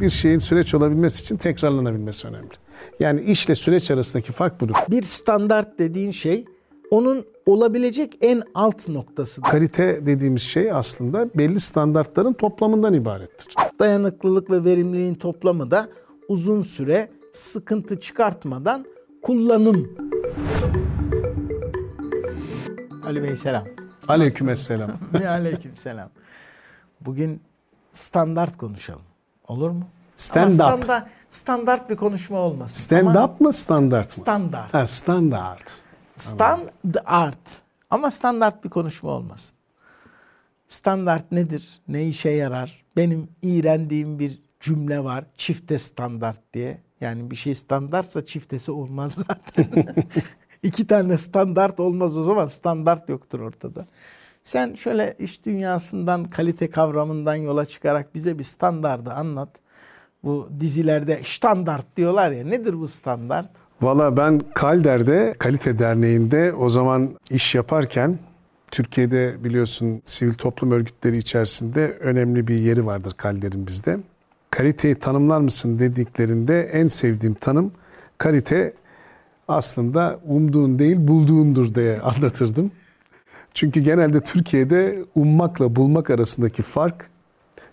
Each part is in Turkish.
Bir şeyin süreç olabilmesi için tekrarlanabilmesi önemli. Yani işle süreç arasındaki fark budur. Bir standart dediğin şey onun olabilecek en alt noktası. Kalite dediğimiz şey aslında belli standartların toplamından ibarettir. Dayanıklılık ve verimliliğin toplamı da uzun süre sıkıntı çıkartmadan kullanım. Ali Bey selam. Aleykümselam. Aleyküm selam. Bugün standart konuşalım. Olur mu? Stand Ama up. standa- standart bir konuşma olmasın. Stand Ama up mı standart mı? Standart. Ha, standart. Standart. Ama standart bir konuşma olmasın. Standart nedir? Ne işe yarar? Benim iğrendiğim bir cümle var. Çifte standart diye. Yani bir şey standartsa çiftesi olmaz zaten. İki tane standart olmaz o zaman standart yoktur ortada. Sen şöyle iş dünyasından, kalite kavramından yola çıkarak bize bir standardı anlat. Bu dizilerde standart diyorlar ya. Nedir bu standart? Valla ben Kalder'de, Kalite Derneği'nde o zaman iş yaparken Türkiye'de biliyorsun sivil toplum örgütleri içerisinde önemli bir yeri vardır Kalder'in bizde. Kaliteyi tanımlar mısın dediklerinde en sevdiğim tanım kalite aslında umduğun değil bulduğundur diye anlatırdım. Çünkü genelde Türkiye'de ummakla bulmak arasındaki fark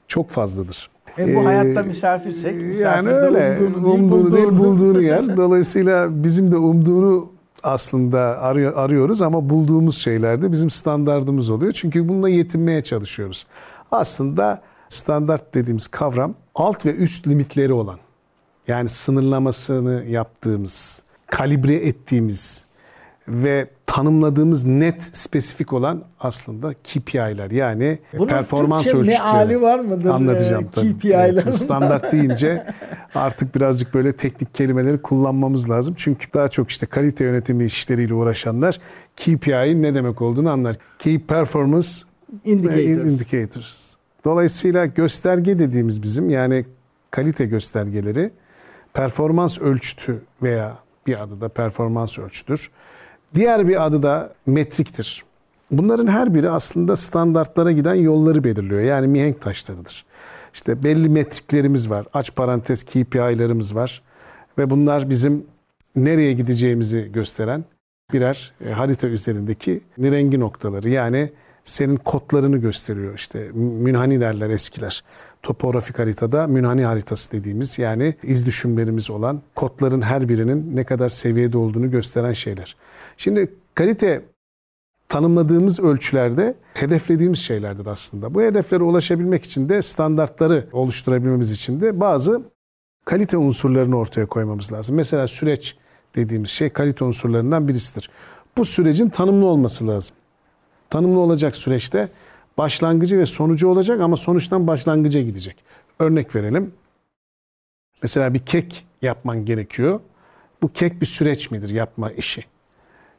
çok fazladır. E bu Ee, hayatta misafirsek, misafir yani de öyle umduğunu değil, umduğunu değil bulduğunu. bulduğunu yer. Dolayısıyla bizim de umduğunu aslında arıyor, arıyoruz ama bulduğumuz şeyler de bizim standardımız oluyor. Çünkü bununla yetinmeye çalışıyoruz. Aslında standart dediğimiz kavram alt ve üst limitleri olan yani sınırlamasını yaptığımız, kalibre ettiğimiz ve tanımladığımız net spesifik olan aslında KPI'ler yani Bunun performans Türkçe ölçütleri. meali var mıdır, Anlatacağım e, tabii. KPI'lerin? Evet, standart deyince artık birazcık böyle teknik kelimeleri kullanmamız lazım. Çünkü daha çok işte kalite yönetimi işleriyle uğraşanlar KPI'nin ne demek olduğunu anlar. Key Performance Indicators. Indicators. Dolayısıyla gösterge dediğimiz bizim yani kalite göstergeleri performans ölçütü veya bir adı da performans ölçütür. Diğer bir adı da metriktir. Bunların her biri aslında standartlara giden yolları belirliyor. Yani mihenk taşlarıdır. İşte belli metriklerimiz var. Aç parantez KPI'larımız var. Ve bunlar bizim nereye gideceğimizi gösteren birer e, harita üzerindeki nirengi noktaları. Yani senin kodlarını gösteriyor. İşte münhani derler eskiler. Topografik haritada münhani haritası dediğimiz yani iz düşümlerimiz olan kodların her birinin ne kadar seviyede olduğunu gösteren şeyler. Şimdi kalite tanımladığımız ölçülerde hedeflediğimiz şeylerdir aslında. Bu hedeflere ulaşabilmek için de standartları oluşturabilmemiz için de bazı kalite unsurlarını ortaya koymamız lazım. Mesela süreç dediğimiz şey kalite unsurlarından birisidir. Bu sürecin tanımlı olması lazım. Tanımlı olacak süreçte başlangıcı ve sonucu olacak ama sonuçtan başlangıca gidecek. Örnek verelim. Mesela bir kek yapman gerekiyor. Bu kek bir süreç midir yapma işi?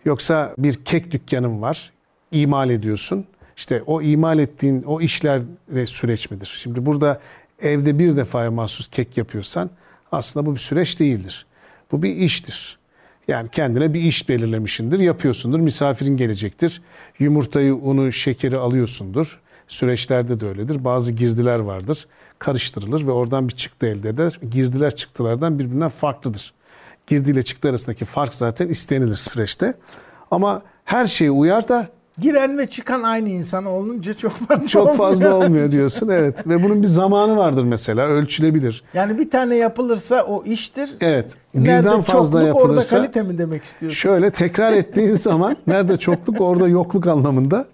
Yoksa bir kek dükkanın var, imal ediyorsun. İşte o imal ettiğin o işler de süreç midir? Şimdi burada evde bir defaya mahsus kek yapıyorsan aslında bu bir süreç değildir. Bu bir iştir. Yani kendine bir iş belirlemişindir, yapıyorsundur, misafirin gelecektir. Yumurtayı, unu, şekeri alıyorsundur. Süreçlerde de öyledir. Bazı girdiler vardır. Karıştırılır ve oradan bir çıktı elde eder. Girdiler çıktılardan birbirinden farklıdır. Girdi ile çıktı arasındaki fark zaten istenilir süreçte. Ama her şeye uyar da Giren ve çıkan aynı insan olunca çok fazla çok olmuyor. fazla olmuyor diyorsun. Evet ve bunun bir zamanı vardır mesela ölçülebilir. Yani bir tane yapılırsa o iştir. Evet. Nerede Birden fazla çokluk orada yapılırsa kalite mi demek istiyorsun? şöyle tekrar ettiğin zaman nerede çokluk orada yokluk anlamında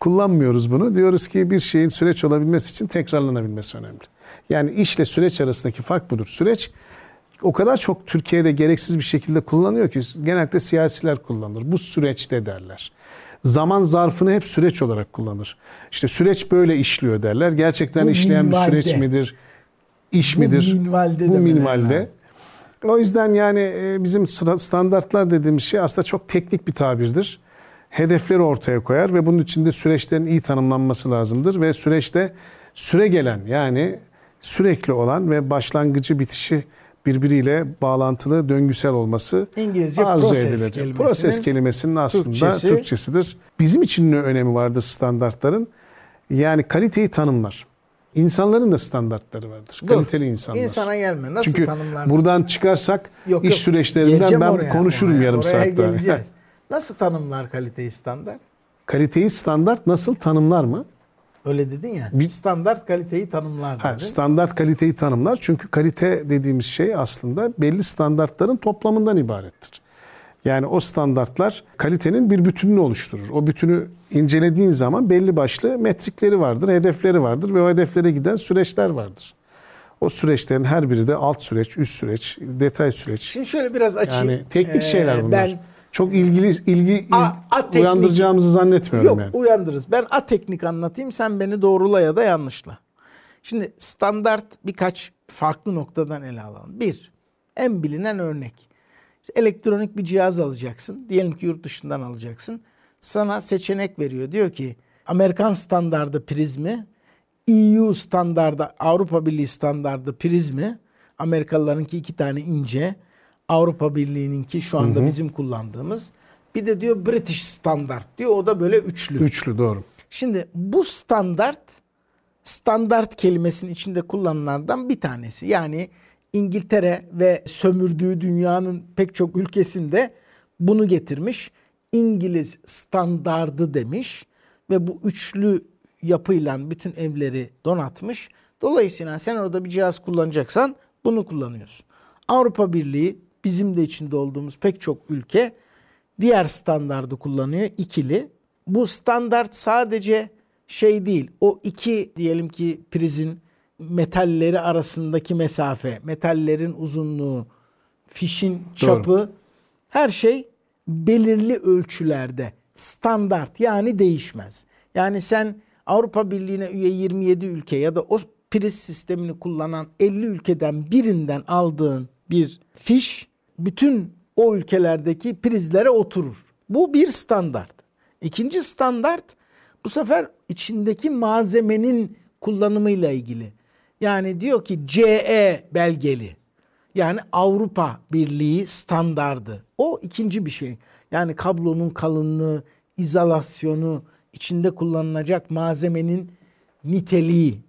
kullanmıyoruz bunu. Diyoruz ki bir şeyin süreç olabilmesi için tekrarlanabilmesi önemli. Yani işle süreç arasındaki fark budur. Süreç o kadar çok Türkiye'de gereksiz bir şekilde kullanıyor ki genellikle siyasiler kullanır. Bu süreçte derler. Zaman zarfını hep süreç olarak kullanır. İşte süreç böyle işliyor derler. Gerçekten Bu işleyen bir minvalde. süreç midir? İş Bu midir? minvalde Bu demeleri minvalde. lazım. O yüzden yani e, bizim standartlar dediğimiz şey aslında çok teknik bir tabirdir. Hedefleri ortaya koyar ve bunun içinde süreçlerin iyi tanımlanması lazımdır ve süreçte süre gelen yani sürekli olan ve başlangıcı bitişi birbiriyle bağlantılı döngüsel olması İngilizce arzu process edilir. kelimesinin Proses kelimesinin aslında Türkçesi- Türkçesidir. Bizim için ne önemi vardır standartların? Yani kaliteyi tanımlar. İnsanların da standartları vardır. Dur. Kaliteli insanlar. İnsana gelme. Nasıl Çünkü tanımlar? buradan çıkarsak Yok, iş yok. süreçlerinden Geleceğim ben oraya. konuşurum Oraya- yarım oraya saatte. geleceğiz. Nasıl tanımlar kaliteyi standart? Kaliteyi standart nasıl tanımlar mı? Öyle dedin ya. Bir- standart kaliteyi tanımlar Ha, standart kaliteyi tanımlar. Çünkü kalite dediğimiz şey aslında belli standartların toplamından ibarettir. Yani o standartlar kalitenin bir bütününü oluşturur. O bütünü incelediğin zaman belli başlı metrikleri vardır, hedefleri vardır ve o hedeflere giden süreçler vardır. O süreçlerin her biri de alt süreç, üst süreç, detay süreç. Şimdi şöyle biraz açayım. Yani teknik Ee, şeyler bunlar. Ben Çok ilgili ilgi A- a teknik- uyandıracağımızı zannetmiyorum Yok yani. uyandırırız. Ben a teknik anlatayım sen beni doğrula ya da yanlışla. Şimdi standart birkaç farklı noktadan ele alalım. Bir, en bilinen örnek. İşte elektronik bir cihaz alacaksın. Diyelim ki yurt dışından alacaksın. Sana seçenek veriyor. Diyor ki Amerikan standardı prizmi, EU standardı, Avrupa Birliği standardı prizmi, Amerikalılarınki iki tane ince, Avrupa Birliği'ninki şu anda bizim kullandığımız. Bir de diyor British standart diyor. O da böyle üçlü. Üçlü doğru. Şimdi bu standart standart kelimesinin içinde kullanılanlardan bir tanesi. Yani İngiltere ve sömürdüğü dünyanın pek çok ülkesinde bunu getirmiş. İngiliz standardı demiş ve bu üçlü yapıyla bütün evleri donatmış. Dolayısıyla sen orada bir cihaz kullanacaksan bunu kullanıyorsun. Avrupa Birliği bizim de içinde olduğumuz pek çok ülke diğer standardı kullanıyor ikili. Bu standart sadece şey değil. O iki diyelim ki prizin metalleri arasındaki mesafe, metallerin uzunluğu, fişin çapı her şey belirli ölçülerde standart yani değişmez. Yani sen Avrupa Birliği'ne üye 27 ülke ya da o priz sistemini kullanan 50 ülkeden birinden aldığın bir fiş bütün o ülkelerdeki prizlere oturur. Bu bir standart. İkinci standart bu sefer içindeki malzemenin kullanımıyla ilgili. Yani diyor ki CE belgeli. Yani Avrupa Birliği standardı. O ikinci bir şey. Yani kablonun kalınlığı, izolasyonu, içinde kullanılacak malzemenin niteliği.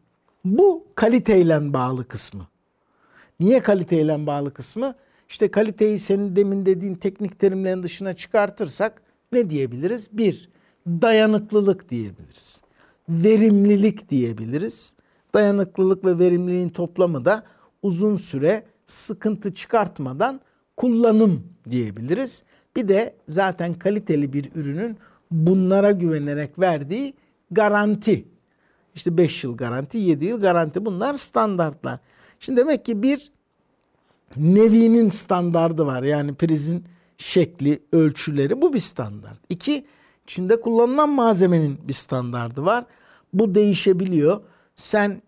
Bu kaliteyle bağlı kısmı. Niye kaliteyle bağlı kısmı? İşte kaliteyi senin demin dediğin teknik terimlerin dışına çıkartırsak ne diyebiliriz? Bir, dayanıklılık diyebiliriz. Verimlilik diyebiliriz. Dayanıklılık ve verimliliğin toplamı da uzun süre sıkıntı çıkartmadan kullanım diyebiliriz. Bir de zaten kaliteli bir ürünün bunlara güvenerek verdiği garanti. İşte 5 yıl garanti, 7 yıl garanti bunlar standartlar. Şimdi demek ki bir nevinin standardı var. Yani prizin şekli, ölçüleri bu bir standart. İki, içinde kullanılan malzemenin bir standardı var. Bu değişebiliyor. Sen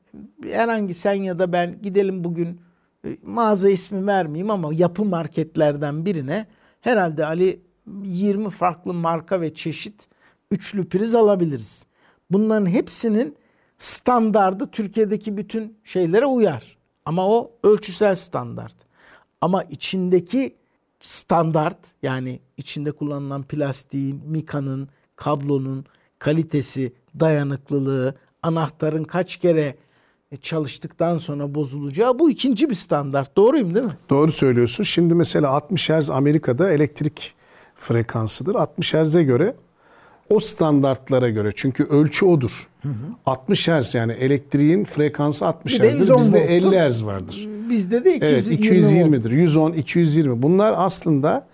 herhangi sen ya da ben gidelim bugün e, mağaza ismi vermeyeyim ama yapı marketlerden birine herhalde Ali 20 farklı marka ve çeşit üçlü priz alabiliriz. Bunların hepsinin standardı Türkiye'deki bütün şeylere uyar. Ama o ölçüsel standart. Ama içindeki standart yani içinde kullanılan plastiğin, mikanın, kablonun kalitesi, dayanıklılığı, anahtarın kaç kere çalıştıktan sonra bozulacağı bu ikinci bir standart. Doğruyum değil mi? Doğru söylüyorsun. Şimdi mesela 60 Hz Amerika'da elektrik frekansıdır. 60 Hz'e göre o standartlara göre çünkü ölçü odur. 60 Hz yani elektriğin frekansı 60 Bir de Hz'dir. 110 Bizde volttur. 50 Hz vardır. Bizde de 220 Evet volt. 220'dir. 110, 220. Bunlar aslında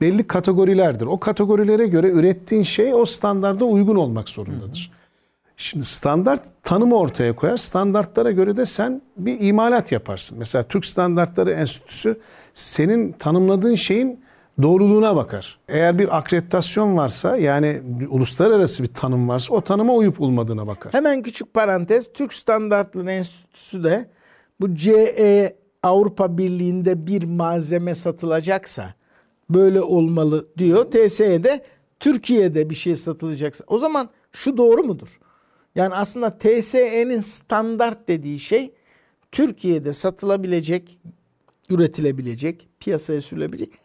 belli kategorilerdir. O kategorilere göre ürettiğin şey o standarda uygun olmak zorundadır. Şimdi standart tanımı ortaya koyar. Standartlara göre de sen bir imalat yaparsın. Mesela Türk Standartları Enstitüsü senin tanımladığın şeyin doğruluğuna bakar. Eğer bir akreditasyon varsa yani uluslararası bir tanım varsa o tanıma uyup olmadığına bakar. Hemen küçük parantez. Türk Standartları Enstitüsü de bu CE Avrupa Birliği'nde bir malzeme satılacaksa böyle olmalı diyor. TSE'de Türkiye'de bir şey satılacaksa. O zaman şu doğru mudur? Yani aslında TSE'nin standart dediği şey Türkiye'de satılabilecek, üretilebilecek, piyasaya sürülebilecek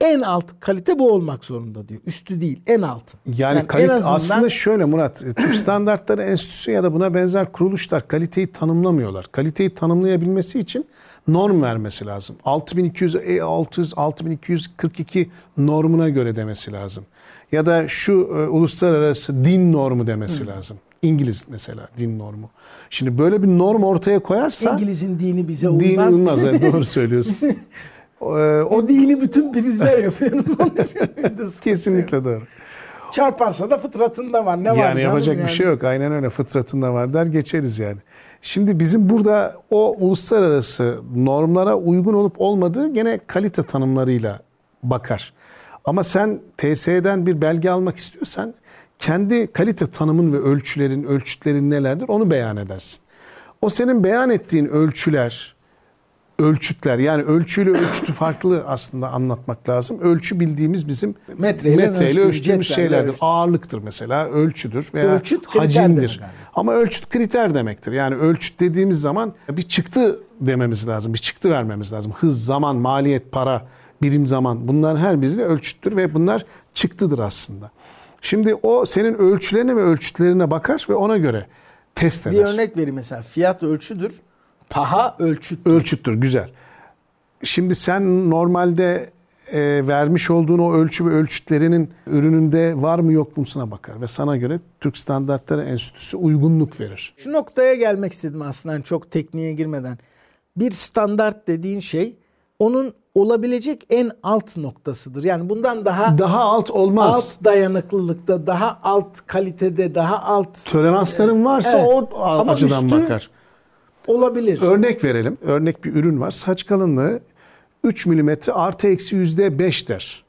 en alt kalite bu olmak zorunda diyor. Üstü değil, en altı. Yani, kalite aslında şöyle Murat, e, Türk Standartları Enstitüsü ya da buna benzer kuruluşlar kaliteyi tanımlamıyorlar. Kaliteyi tanımlayabilmesi için norm vermesi lazım. 6200 E600 6242 normuna göre demesi lazım. Ya da şu e, uluslararası din normu demesi Hı. lazım. İngiliz mesela din normu. Şimdi böyle bir norm ortaya koyarsa İngiliz'in dini bize uymaz. Dini uymaz. doğru söylüyorsun. O, e, o dini bütün prizler yapıyoruz. Kesinlikle doğru. Çarparsa da fıtratında var. Ne var Yani yapacak yani? bir şey yok. Aynen öyle fıtratında var der geçeriz yani. Şimdi bizim burada o uluslararası normlara uygun olup olmadığı gene kalite tanımlarıyla bakar. Ama sen TSE'den bir belge almak istiyorsan kendi kalite tanımın ve ölçülerin, ölçütlerin nelerdir onu beyan edersin. O senin beyan ettiğin ölçüler, ölçütler yani ölçüyle ölçütü farklı aslında anlatmak lazım. Ölçü bildiğimiz bizim metreyle, metreyle ölçtüğümüz şeylerdir. Ölçü. Ağırlıktır mesela, ölçüdür veya ölçüt, hacimdir. Ama ölçüt kriter demektir. Yani ölçüt dediğimiz zaman bir çıktı dememiz lazım. Bir çıktı vermemiz lazım. Hız, zaman, maliyet, para, birim zaman bunların her biri ölçüttür ve bunlar çıktıdır aslında. Şimdi o senin ölçülerine ve ölçütlerine bakar ve ona göre test eder. Bir örnek vereyim mesela. Fiyat ölçüdür. Paha ölçüttür. Ölçüttür güzel. Şimdi sen normalde e, vermiş olduğun o ölçü ve ölçütlerinin ürününde var mı yok musuna bakar ve sana göre Türk Standartları Enstitüsü uygunluk verir. Şu noktaya gelmek istedim aslında çok tekniğe girmeden. Bir standart dediğin şey onun olabilecek en alt noktasıdır. Yani bundan daha daha alt olmaz. Alt dayanıklılıkta, daha alt kalitede, daha alt toleransların varsa evet. o Ama açıdan bakar. Olabilir. Örnek verelim. Örnek bir ürün var. Saç kalınlığı 3 mm artı eksi yüzde 5 der.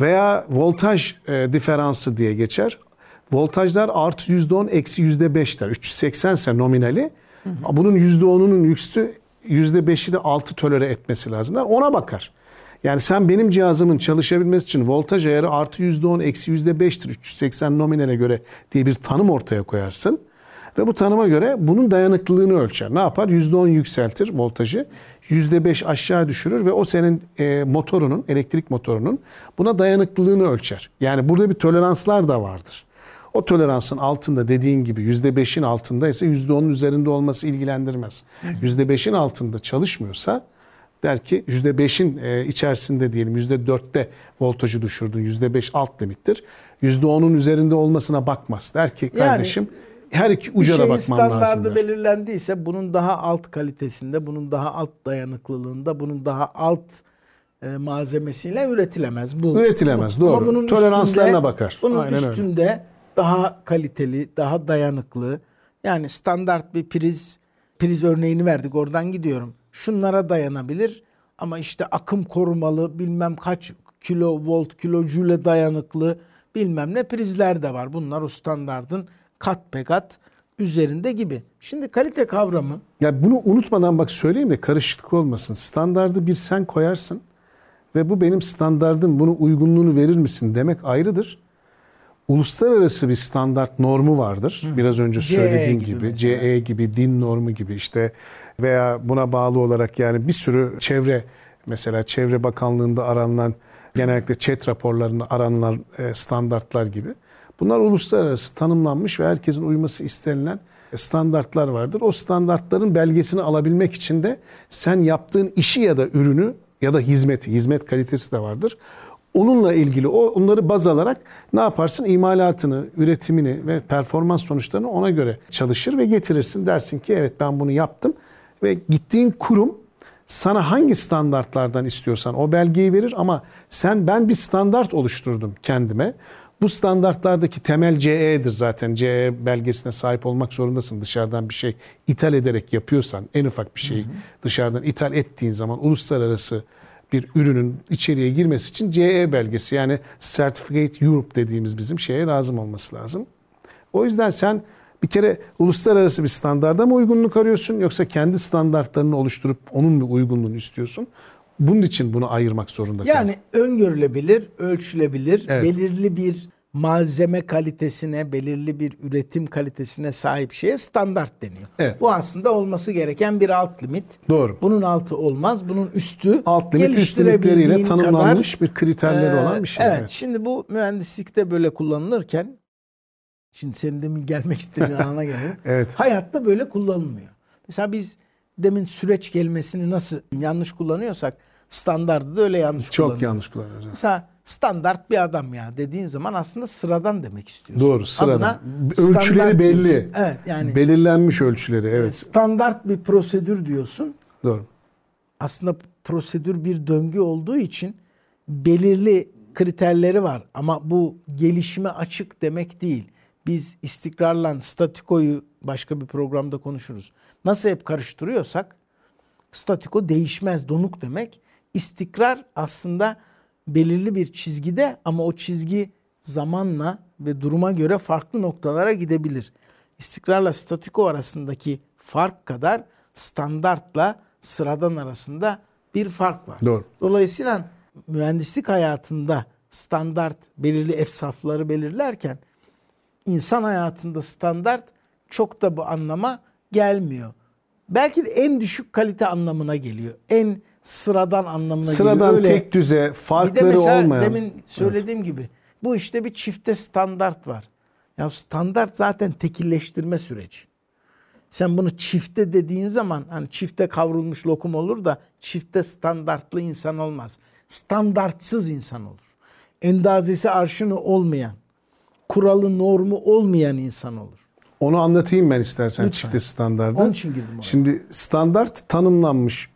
Veya voltaj e, diferansı diye geçer. Voltajlar artı yüzde 10 eksi yüzde 5 der. 380 ise nominali. Hı hı. Bunun yüzde 10'unun üstü %5'i de 6 tolere etmesi lazım. Ona bakar. Yani sen benim cihazımın çalışabilmesi için voltaj ayarı artı %10 eksi %5'tir 380 nominale göre diye bir tanım ortaya koyarsın. Ve bu tanıma göre bunun dayanıklılığını ölçer. Ne yapar? %10 yükseltir voltajı. %5 aşağı düşürür ve o senin e, motorunun, elektrik motorunun buna dayanıklılığını ölçer. Yani burada bir toleranslar da vardır. O toleransın altında dediğin gibi %5'in altında ise %10'un üzerinde olması ilgilendirmez. %5'in altında çalışmıyorsa der ki %5'in e, içerisinde diyelim %4'te voltajı düşürdün %5 alt limittir. %10'un üzerinde olmasına bakmaz. Der ki kardeşim yani, her iki uca da bakman lazım. standardı belirlendiyse bunun daha alt kalitesinde, bunun daha alt dayanıklılığında, bunun daha alt e, malzemesiyle üretilemez. Bu, üretilemez bu, doğru. Ama bunun Toleranslarına üstünde, bakar. Bunun Aynen üstünde öyle daha kaliteli, daha dayanıklı. Yani standart bir priz, priz örneğini verdik oradan gidiyorum. Şunlara dayanabilir ama işte akım korumalı bilmem kaç kilo volt kilo jüle dayanıklı bilmem ne prizler de var. Bunlar o standartın kat be kat üzerinde gibi. Şimdi kalite kavramı. Ya bunu unutmadan bak söyleyeyim de karışıklık olmasın. Standardı bir sen koyarsın ve bu benim standardım bunu uygunluğunu verir misin demek ayrıdır uluslararası bir standart normu vardır. Hı. Biraz önce söylediğim gibi, gibi CE gibi, din normu gibi işte veya buna bağlı olarak yani bir sürü çevre mesela Çevre Bakanlığı'nda aranılan genellikle chat raporlarında aranılan e, standartlar gibi. Bunlar uluslararası tanımlanmış ve herkesin uyması istenilen standartlar vardır. O standartların belgesini alabilmek için de sen yaptığın işi ya da ürünü ya da hizmeti, hizmet kalitesi de vardır. Onunla ilgili o onları baz alarak ne yaparsın? İmalatını, üretimini ve performans sonuçlarını ona göre çalışır ve getirirsin. Dersin ki evet ben bunu yaptım ve gittiğin kurum sana hangi standartlardan istiyorsan o belgeyi verir ama sen ben bir standart oluşturdum kendime. Bu standartlardaki temel CE'dir zaten. CE belgesine sahip olmak zorundasın. Dışarıdan bir şey ithal ederek yapıyorsan, en ufak bir şeyi dışarıdan ithal ettiğin zaman uluslararası bir ürünün içeriye girmesi için CE belgesi yani Certificate Europe dediğimiz bizim şeye lazım olması lazım. O yüzden sen bir kere uluslararası bir standarda mı uygunluk arıyorsun yoksa kendi standartlarını oluşturup onun bir uygunluğunu istiyorsun? Bunun için bunu ayırmak zorunda Yani öngörülebilir, ölçülebilir, evet. belirli bir malzeme kalitesine, belirli bir üretim kalitesine sahip şeye standart deniyor. Evet. Bu aslında olması gereken bir alt limit. Doğru. Bunun altı olmaz. Bunun üstü Alt limit üst limitleriyle tanımlanmış kadar, bir kriterleri Ee, olan bir şey. Evet, Şimdi bu mühendislikte böyle kullanılırken şimdi senin demin gelmek istediğin ana geliyor. Evet. Hayatta böyle kullanılmıyor. Mesela biz demin süreç kelimesini nasıl yanlış kullanıyorsak standardı da öyle yanlış Çok kullanıyoruz. yanlış kullanıyoruz. Mesela standart bir adam ya dediğin zaman aslında sıradan demek istiyorsun. Doğru, sıradan. Adına Ölçüleri belli. diyorsun. Evet yani Belirlenmiş ölçüleri. Evet. standart bir prosedür diyorsun. Doğru. aslında prosedür bir döngü olduğu için belirli kriterleri var. Ama bu gelişime açık demek değil. Biz istikrarla statikoyu başka bir programda konuşuruz. Nasıl hep karıştırıyorsak statiko değişmez, donuk demek. İstikrar aslında belirli bir çizgide ama o çizgi zamanla ve duruma göre farklı noktalara gidebilir. İstikrarla statiko arasındaki fark kadar standartla sıradan arasında bir fark var. Doğru. Dolayısıyla mühendislik hayatında standart belirli efsafları belirlerken insan hayatında standart çok da bu anlama gelmiyor. Belki de en düşük kalite anlamına geliyor. En sıradan anlamına geliyor. Sıradan tek düze Bir de farkları mesela olmayan. demin söylediğim gibi bu işte bir çifte standart var. Ya standart zaten tekilleştirme süreci. Sen bunu çifte dediğin zaman hani çifte kavrulmuş lokum olur da çifte standartlı insan olmaz. Standartsız insan olur. Endazesi arşını olmayan, kuralı normu olmayan insan olur. Onu anlatayım ben istersen Lütfen. çifte standardı. Onun için girdim oraya. Şimdi standart tanımlanmış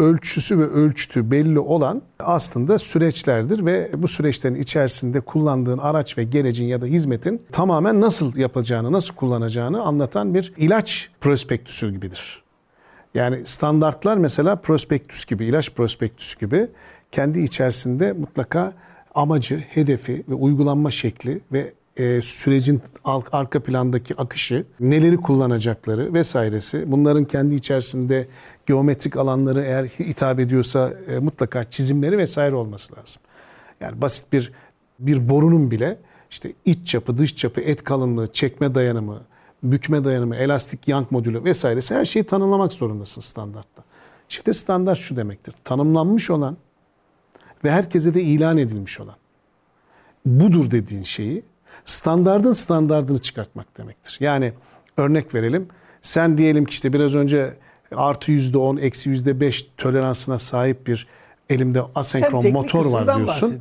ölçüsü ve ölçütü belli olan aslında süreçlerdir ve bu süreçlerin içerisinde kullandığın araç ve gerecin ya da hizmetin tamamen nasıl yapacağını, nasıl kullanacağını anlatan bir ilaç prospektüsü gibidir. Yani standartlar mesela prospektüs gibi, ilaç prospektüsü gibi kendi içerisinde mutlaka amacı, hedefi ve uygulanma şekli ve e, sürecin arka plandaki akışı, neleri kullanacakları vesairesi, bunların kendi içerisinde geometrik alanları eğer hitap ediyorsa e, mutlaka çizimleri vesaire olması lazım. Yani basit bir bir borunun bile işte iç çapı, dış çapı, et kalınlığı, çekme dayanımı, bükme dayanımı, elastik yank modülü vesairesi her şeyi tanımlamak zorundasın standartta. Çifte standart şu demektir. Tanımlanmış olan ve herkese de ilan edilmiş olan budur dediğin şeyi standardın standardını çıkartmak demektir. Yani örnek verelim. Sen diyelim ki işte biraz önce artı yüzde on, eksi yüzde beş toleransına sahip bir elimde asenkron motor var diyorsun.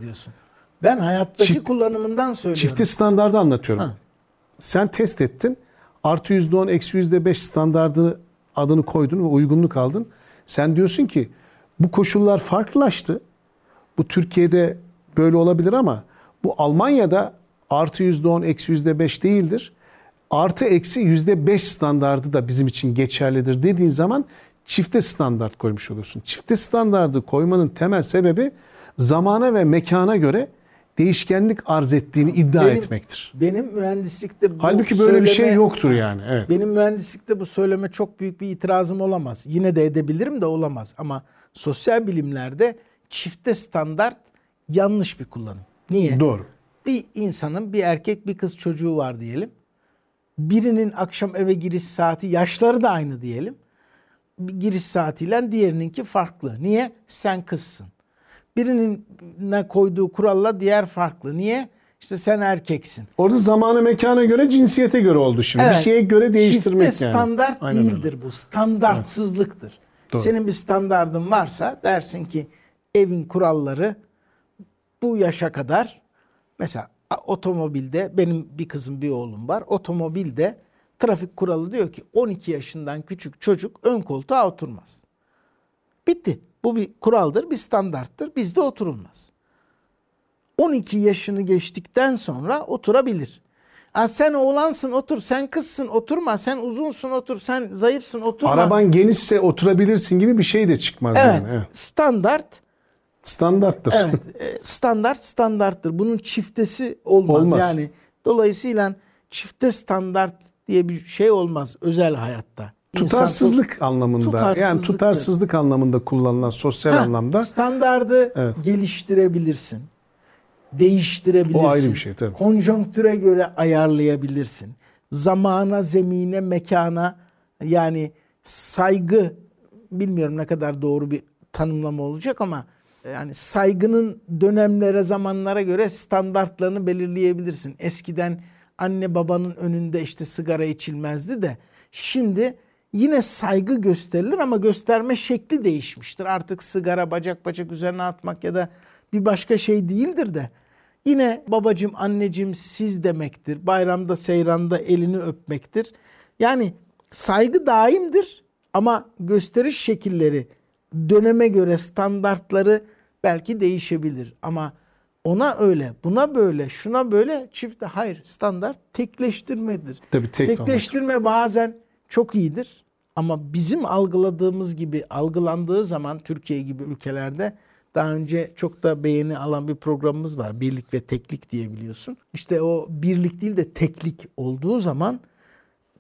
Ben hayattaki Çift- kullanımından söylüyorum. Çifte standardı anlatıyorum. Ha. Sen test ettin. Artı yüzde on, eksi yüzde beş standardı adını koydun ve uygunluk aldın. Sen diyorsun ki bu koşullar farklılaştı. Bu Türkiye'de böyle olabilir ama bu Almanya'da artı yüzde on, eksi yüzde beş değildir. Artı eksi yüzde beş standardı da bizim için geçerlidir dediğin zaman çifte standart koymuş oluyorsun. Çifte standardı koymanın temel sebebi zamana ve mekana göre değişkenlik arz ettiğini iddia Benim- etmektir. Benim mühendislikte bu Halbuki böyle bir şey söyleme- yoktur yani. Evet. Benim mühendislikte bu söyleme çok büyük bir itirazım olamaz. Yine de edebilirim de olamaz. Ama sosyal bilimlerde çifte standart yanlış bir kullanım. Niye? Doğru. Bir insanın bir erkek bir kız çocuğu var diyelim. Birinin akşam eve giriş saati yaşları da aynı diyelim. Bir giriş saatiyle diğerininki farklı. Niye? Sen kızsın. Birinin koyduğu kuralla diğer farklı. Niye? İşte sen erkeksin. Orada zamanı mekana göre cinsiyete göre oldu şimdi. Bir Evet. şeye göre değiştirmek Çifte yani. standart Aynen öyle. değildir bu. Standartsızlıktır. Doğru. Senin bir standardın varsa dersin ki evin kuralları bu yaşa kadar mesela otomobilde benim bir kızım bir oğlum var. Otomobilde trafik kuralı diyor ki 12 yaşından küçük çocuk ön koltuğa oturmaz. Bitti. Bu bir kuraldır, bir standarttır. Bizde oturulmaz. 12 yaşını geçtikten sonra oturabilir. Ha, sen oğlansın otur, sen kızsın oturma, sen uzunsun otur, sen zayıfsın oturma. Araban genişse oturabilirsin gibi bir şey de çıkmaz evet, yani. Evet. standart, Standarttır. evet, e, standart standarttır. Bunun çiftesi olmaz. Olmaz. Yani dolayısıyla çifte standart diye bir şey olmaz özel hayatta. İnsan- Tutarsızlık anlamında yani tutarsızlık anlamında kullanılan sosyal Ha, anlamda standardı Evet. geliştirebilirsin. değiştirebilirsin. O ayrı bir şey, tabii. Konjonktüre göre ayarlayabilirsin. Zamana, zemine, mekana yani saygı bilmiyorum ne kadar doğru bir tanımlama olacak ama yani saygının dönemlere, zamanlara göre standartlarını belirleyebilirsin. Eskiden anne babanın önünde işte sigara içilmezdi de şimdi yine saygı gösterilir ama gösterme şekli değişmiştir. Artık sigara bacak bacak üzerine atmak ya da bir başka şey değildir de yine babacım anneciğim siz demektir. Bayramda seyranda elini öpmektir. Yani saygı daimdir ama gösteriş şekilleri döneme göre standartları belki değişebilir ama ona öyle, buna böyle, şuna böyle çifte hayır standart tekleştirmedir. Tabii tek Tekleştirme bazen çok iyidir ama bizim algıladığımız gibi algılandığı zaman Türkiye gibi ülkelerde daha önce çok da beğeni alan bir programımız var. Birlik ve teklik diye biliyorsun. İşte o birlik değil de teklik olduğu zaman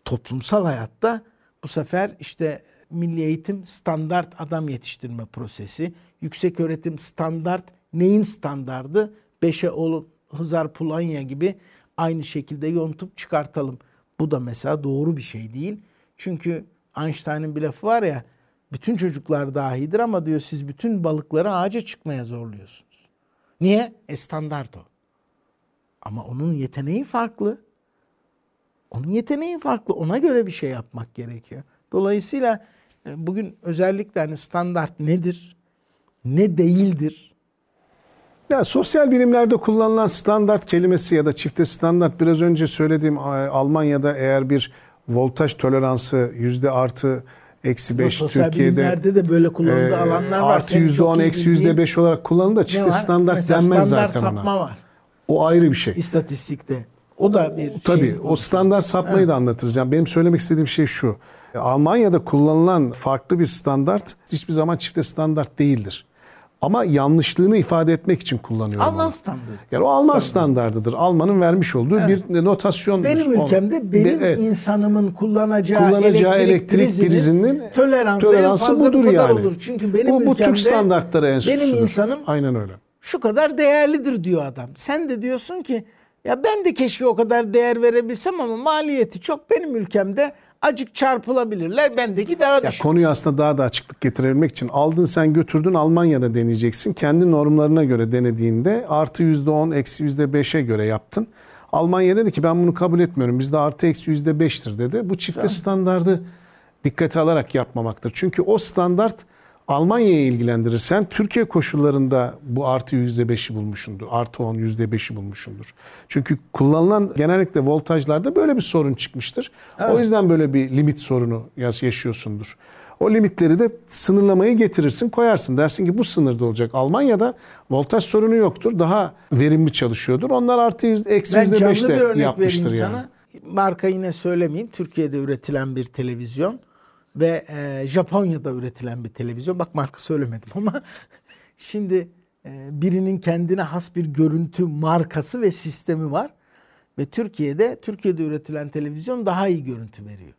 toplumsal hayatta bu sefer işte milli eğitim standart adam yetiştirme prosesi, yüksek öğretim standart neyin standardı? Beşe olup Hızar Pulanya gibi aynı şekilde yontup çıkartalım. Bu da mesela doğru bir şey değil. Çünkü Einstein'ın bir lafı var ya bütün çocuklar dahidir ama diyor siz bütün balıkları ağaca çıkmaya zorluyorsunuz. Niye? E standart o. Ama onun yeteneği farklı. Onun yeteneği farklı. Ona göre bir şey yapmak gerekiyor. Dolayısıyla bugün özellikle hani standart nedir? Ne değildir? Ya sosyal bilimlerde kullanılan standart kelimesi ya da çifte standart biraz önce söylediğim e, Almanya'da eğer bir voltaj toleransı yüzde artı eksi 5 Sosyal Türkiye'de bilimlerde de böyle kullanıldığı e, alanlar var. artı yüzde çok on iyi eksi bildiğin yüzde beş olarak kullanılır da çifte standart Mesela denmez standart zaten sapma ona. var O ayrı bir şey. istatistikte. O da bir Tabii şey. o standart sapmayı da anlatırız. Yani benim söylemek istediğim şey şu. Almanya'da kullanılan farklı bir standart hiçbir zaman çifte standart değildir. Ama yanlışlığını ifade etmek için kullanıyor. Alman onu. standardı. Yani o Alman standardıdır. Alman'ın vermiş olduğu bir notasyon. Benim ülkemde benim evet. insanımın kullanacağı, kullanacağı elektrik, elektrik prizinin toleransı, toleransı budur bu yani. olur. Çünkü benim bu, bu ülkemde Türk standartları enstitüsüdür. benim insanım Aynen öyle. şu kadar değerlidir diyor adam. Sen de diyorsun ki ya ben de keşke o kadar değer verebilsem ama maliyeti çok benim ülkemde acık çarpılabilirler. Bendeki daha Ya düşük. konuyu aslında daha da açıklık getirebilmek için aldın sen götürdün Almanya'da deneyeceksin. Kendi normlarına göre denediğinde artı yüzde on eksi yüzde beşe göre yaptın. Almanya dedi ki ben bunu kabul etmiyorum. Bizde artı eksi yüzde beştir dedi. Bu çifte standardı dikkate alarak yapmamaktır. Çünkü o standart Almanya'yı ilgilendirir. Sen Türkiye koşullarında bu artı yüzde beşi bulmuşsundur. Artı on yüzde beşi bulmuşsundur. Çünkü kullanılan genellikle voltajlarda böyle bir sorun çıkmıştır. O yüzden böyle bir limit sorunu yaş- yaşıyorsundur. O limitleri de sınırlamayı getirirsin, koyarsın. Dersin ki bu sınırda olacak. Almanya'da voltaj sorunu yoktur. Daha verimli çalışıyordur. Onlar artı yüzde, eksi Ben yüzde canlı beş bir de örnek yapmıştır vereyim yani. sana. Marka yine söylemeyeyim. Türkiye'de üretilen bir televizyon ve e, Japonya'da üretilen bir televizyon. Bak marka söylemedim ama şimdi e, birinin kendine has bir görüntü markası ve sistemi var. Ve Türkiye'de Türkiye'de üretilen televizyon daha iyi görüntü veriyor.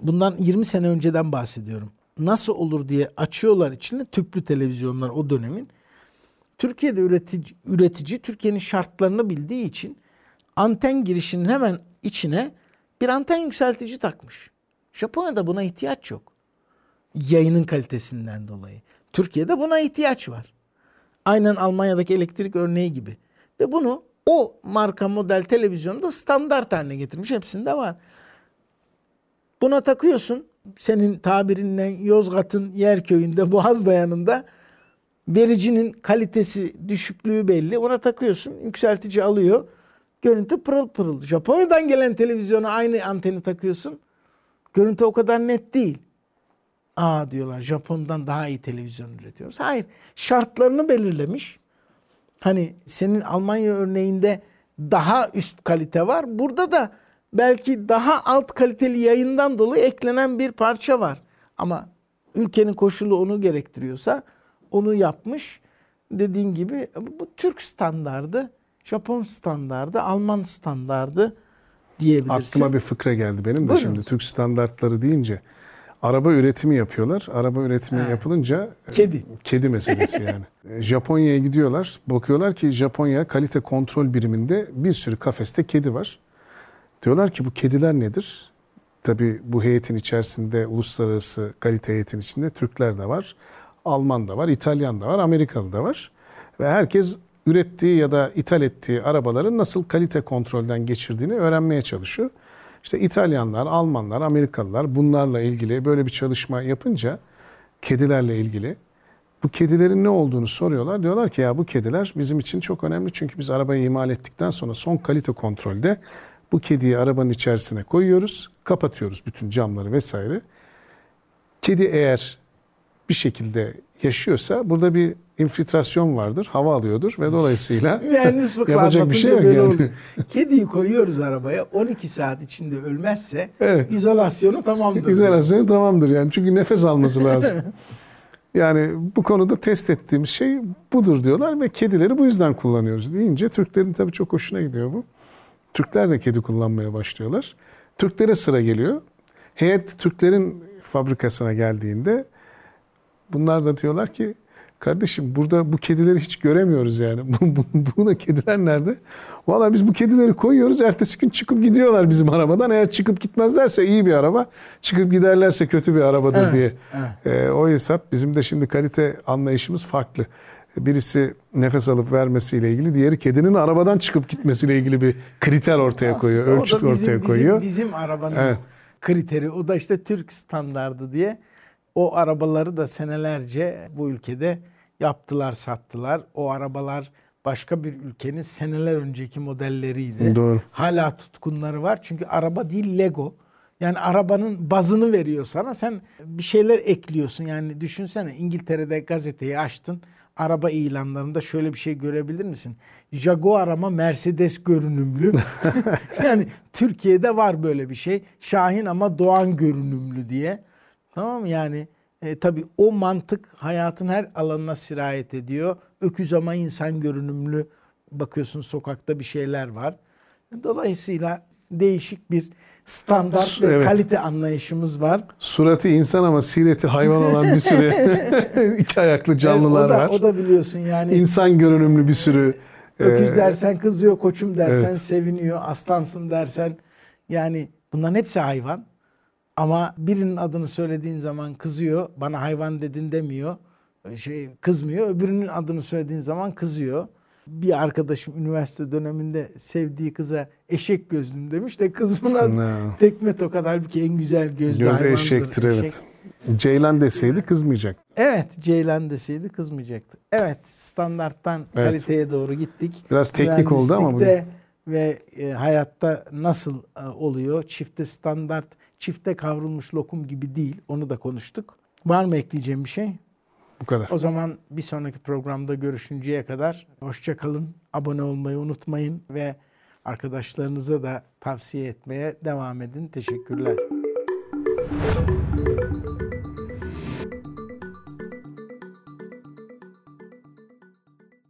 Bundan 20 sene önceden bahsediyorum. Nasıl olur diye açıyorlar içine tüplü televizyonlar o dönemin. Türkiye'de üretici, üretici Türkiye'nin şartlarını bildiği için anten girişinin hemen içine bir anten yükseltici takmış. Japonya'da buna ihtiyaç yok. Yayının kalitesinden dolayı. Türkiye'de buna ihtiyaç var. Aynen Almanya'daki elektrik örneği gibi. Ve bunu o marka model televizyonda standart haline getirmiş. Hepsinde var. Buna takıyorsun. Senin tabirinle Yozgat'ın yer köyünde Boğaz dayanında vericinin kalitesi düşüklüğü belli. Ona takıyorsun. Yükseltici alıyor. Görüntü pırıl pırıl. Japonya'dan gelen televizyona aynı anteni takıyorsun. Görüntü o kadar net değil. Aa diyorlar Japon'dan daha iyi televizyon üretiyoruz. Hayır. Şartlarını belirlemiş. Hani senin Almanya örneğinde daha üst kalite var. Burada da belki daha alt kaliteli yayından dolayı eklenen bir parça var. Ama ülkenin koşulu onu gerektiriyorsa onu yapmış. Dediğin gibi bu Türk standardı, Japon standardı, Alman standardı diyebilirsin. Aklıma bir fıkra geldi benim de Buyurun. şimdi Türk standartları deyince. araba üretimi yapıyorlar. Araba üretimi Ha. yapılınca Kedi. kedi meselesi yani. E, Japonya'ya gidiyorlar. Bakıyorlar ki Japonya kalite kontrol biriminde bir sürü kafeste kedi var. Diyorlar ki bu kediler nedir? Tabii bu heyetin içerisinde uluslararası kalite heyetin içinde Türkler de var. Alman da var, İtalyan da var, Amerikalı da var. Ve herkes ürettiği ya da ithal ettiği arabaların nasıl kalite kontrolden geçirdiğini öğrenmeye çalışıyor. İşte İtalyanlar, Almanlar, Amerikalılar bunlarla ilgili böyle bir çalışma yapınca kedilerle ilgili bu kedilerin ne olduğunu soruyorlar. Diyorlar ki ya bu kediler bizim için çok önemli çünkü biz arabayı imal ettikten sonra son kalite kontrolde bu kediyi arabanın içerisine koyuyoruz, kapatıyoruz bütün camları vesaire. Kedi eğer bir şekilde yaşıyorsa burada bir infiltrasyon vardır, hava alıyordur ve dolayısıyla Mühendis Yapacak bir şey yok yani. olur. Kediyi koyuyoruz arabaya 12 saat içinde ölmezse Evet. izolasyonu tamamdır. İzolasyon tamamdır yani çünkü nefes alması lazım. Yani bu konuda test ettiğimiz şey budur diyorlar ve kedileri bu yüzden kullanıyoruz deyince Türklerin tabii çok hoşuna gidiyor bu. Türkler de kedi kullanmaya başlıyorlar. Türklere sıra geliyor. Heyet Türklerin fabrikasına geldiğinde bunlar da diyorlar ki kardeşim burada bu kedileri hiç göremiyoruz yani. Bu, bu, bu da kediler nerede? Valla biz bu kedileri koyuyoruz. Ertesi gün çıkıp gidiyorlar bizim arabadan. Eğer çıkıp gitmezlerse iyi bir araba. Çıkıp giderlerse kötü bir arabadır Evet, diye. evet. Ee, o hesap bizim de şimdi kalite anlayışımız farklı. Birisi nefes alıp vermesiyle ilgili, diğeri kedinin arabadan çıkıp gitmesiyle ilgili bir kriter ortaya koyuyor, Aslında ölçüt bizim- ortaya bizim- koyuyor. Bizim, arabanın Evet. kriteri. O da işte Türk standardı diye. O arabaları da senelerce bu ülkede yaptılar, sattılar. O arabalar başka bir ülkenin seneler önceki modelleriydi. Doğru. Hala tutkunları var. Çünkü araba değil Lego. Yani arabanın bazını veriyor sana. Sen bir şeyler ekliyorsun. Yani düşünsene İngiltere'de gazeteyi açtın. Araba ilanlarında şöyle bir şey görebilir misin? Jaguar ama Mercedes görünümlü. yani Türkiye'de var böyle bir şey. Şahin ama Doğan görünümlü diye. Tamam mı? Yani e, tabii o mantık hayatın her alanına sirayet ediyor. Öküz ama insan görünümlü bakıyorsun sokakta bir şeyler var. Dolayısıyla değişik bir standart ve Evet. kalite anlayışımız var. Suratı insan ama sireti hayvan olan bir sürü iki ayaklı canlılar o da, var. O da biliyorsun yani İnsan görünümlü bir sürü öküz e, dersen kızıyor, koçum dersen evet. seviniyor, aslansın dersen yani bunların hepsi hayvan. Ama birinin adını söylediğin zaman kızıyor, bana hayvan dedin demiyor. Şey kızmıyor. Öbürünün adını söylediğin zaman kızıyor. Bir arkadaşım üniversite döneminde sevdiği kıza eşek gözlüm demiş de kız buna Ne? tekme tokat halbuki en güzel gözlü Gözü hayvandır. eşektir Eşek. evet. Ceylan deseydi kızmayacak. Evet, Ceylan deseydi kızmayacaktı. Evet, standarttan Evet. kaliteye doğru gittik. Biraz teknik oldu ama bu. Ve e, hayatta nasıl e, oluyor? Çifte standart, çifte kavrulmuş lokum gibi değil. Onu da konuştuk. Var mı ekleyeceğim bir şey? Bu kadar. O zaman bir sonraki programda görüşünceye kadar hoşça kalın. Abone olmayı unutmayın ve arkadaşlarınıza da tavsiye etmeye devam edin. Teşekkürler.